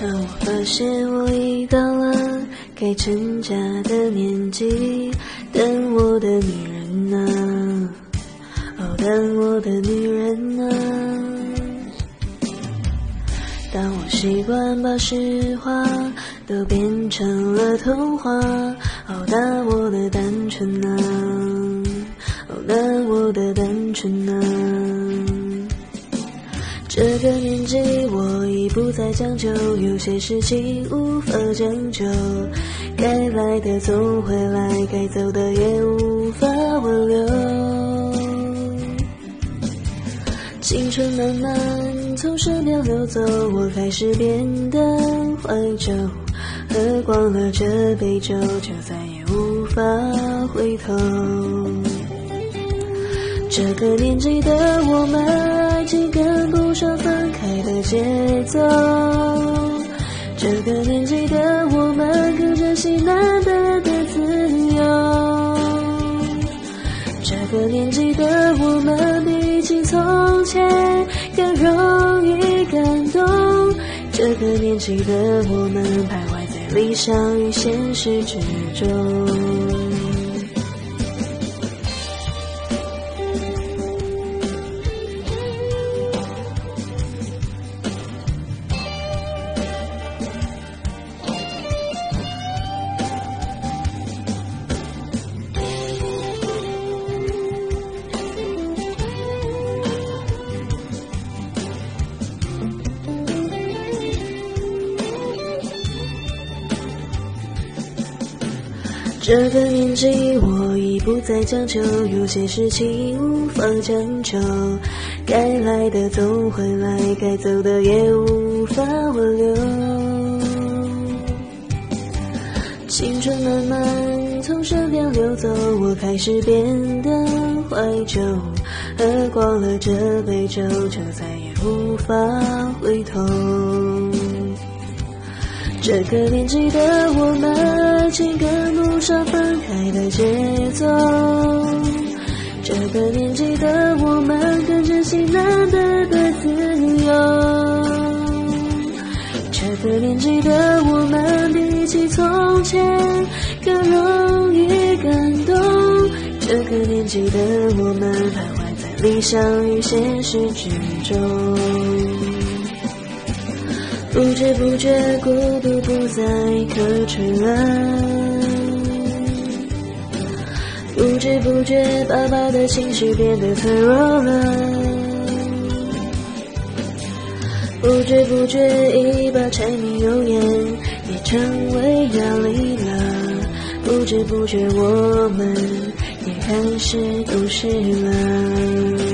当我发现我已到了该成家的年纪，等我的女人呢？哦，等我的女人呢？当我习惯把实话都变成了童话，哦，那我的单纯呢？哦，那我的单纯呢？这个年，不再将就，有些事情无法将就。该来的总会来，该走的也无法挽留。青春慢慢从身边流走，我开始变得怀旧。喝光了这杯酒，就再也无法回头。这个年纪的我们，情跟不上分开的节奏。这个年纪的我们，更珍惜难得的自由。这个年纪的我们，比起从前更容易感动。这个年纪的我们，徘徊在理想与现实之中。这个年纪，我已不再将就，有些事情无法将就。该来的总会来，该走的也无法挽留。青春慢慢从身边流走，我开始变得怀旧。喝光了这杯酒，就再也无法回头。这个年纪的我们，爱情跟不上分开的节奏。这个年纪的我们，更珍惜难得的自由。这个年纪的我们，比起从前更容易感动。这个年纪的我们，徘徊在理想与现实之中。不知不觉，孤独不再可耻了。不知不觉，爸爸的情绪变得脆弱了。不知不觉，一把柴米油盐也成为压力了。不知不觉，我们也开始懂事了。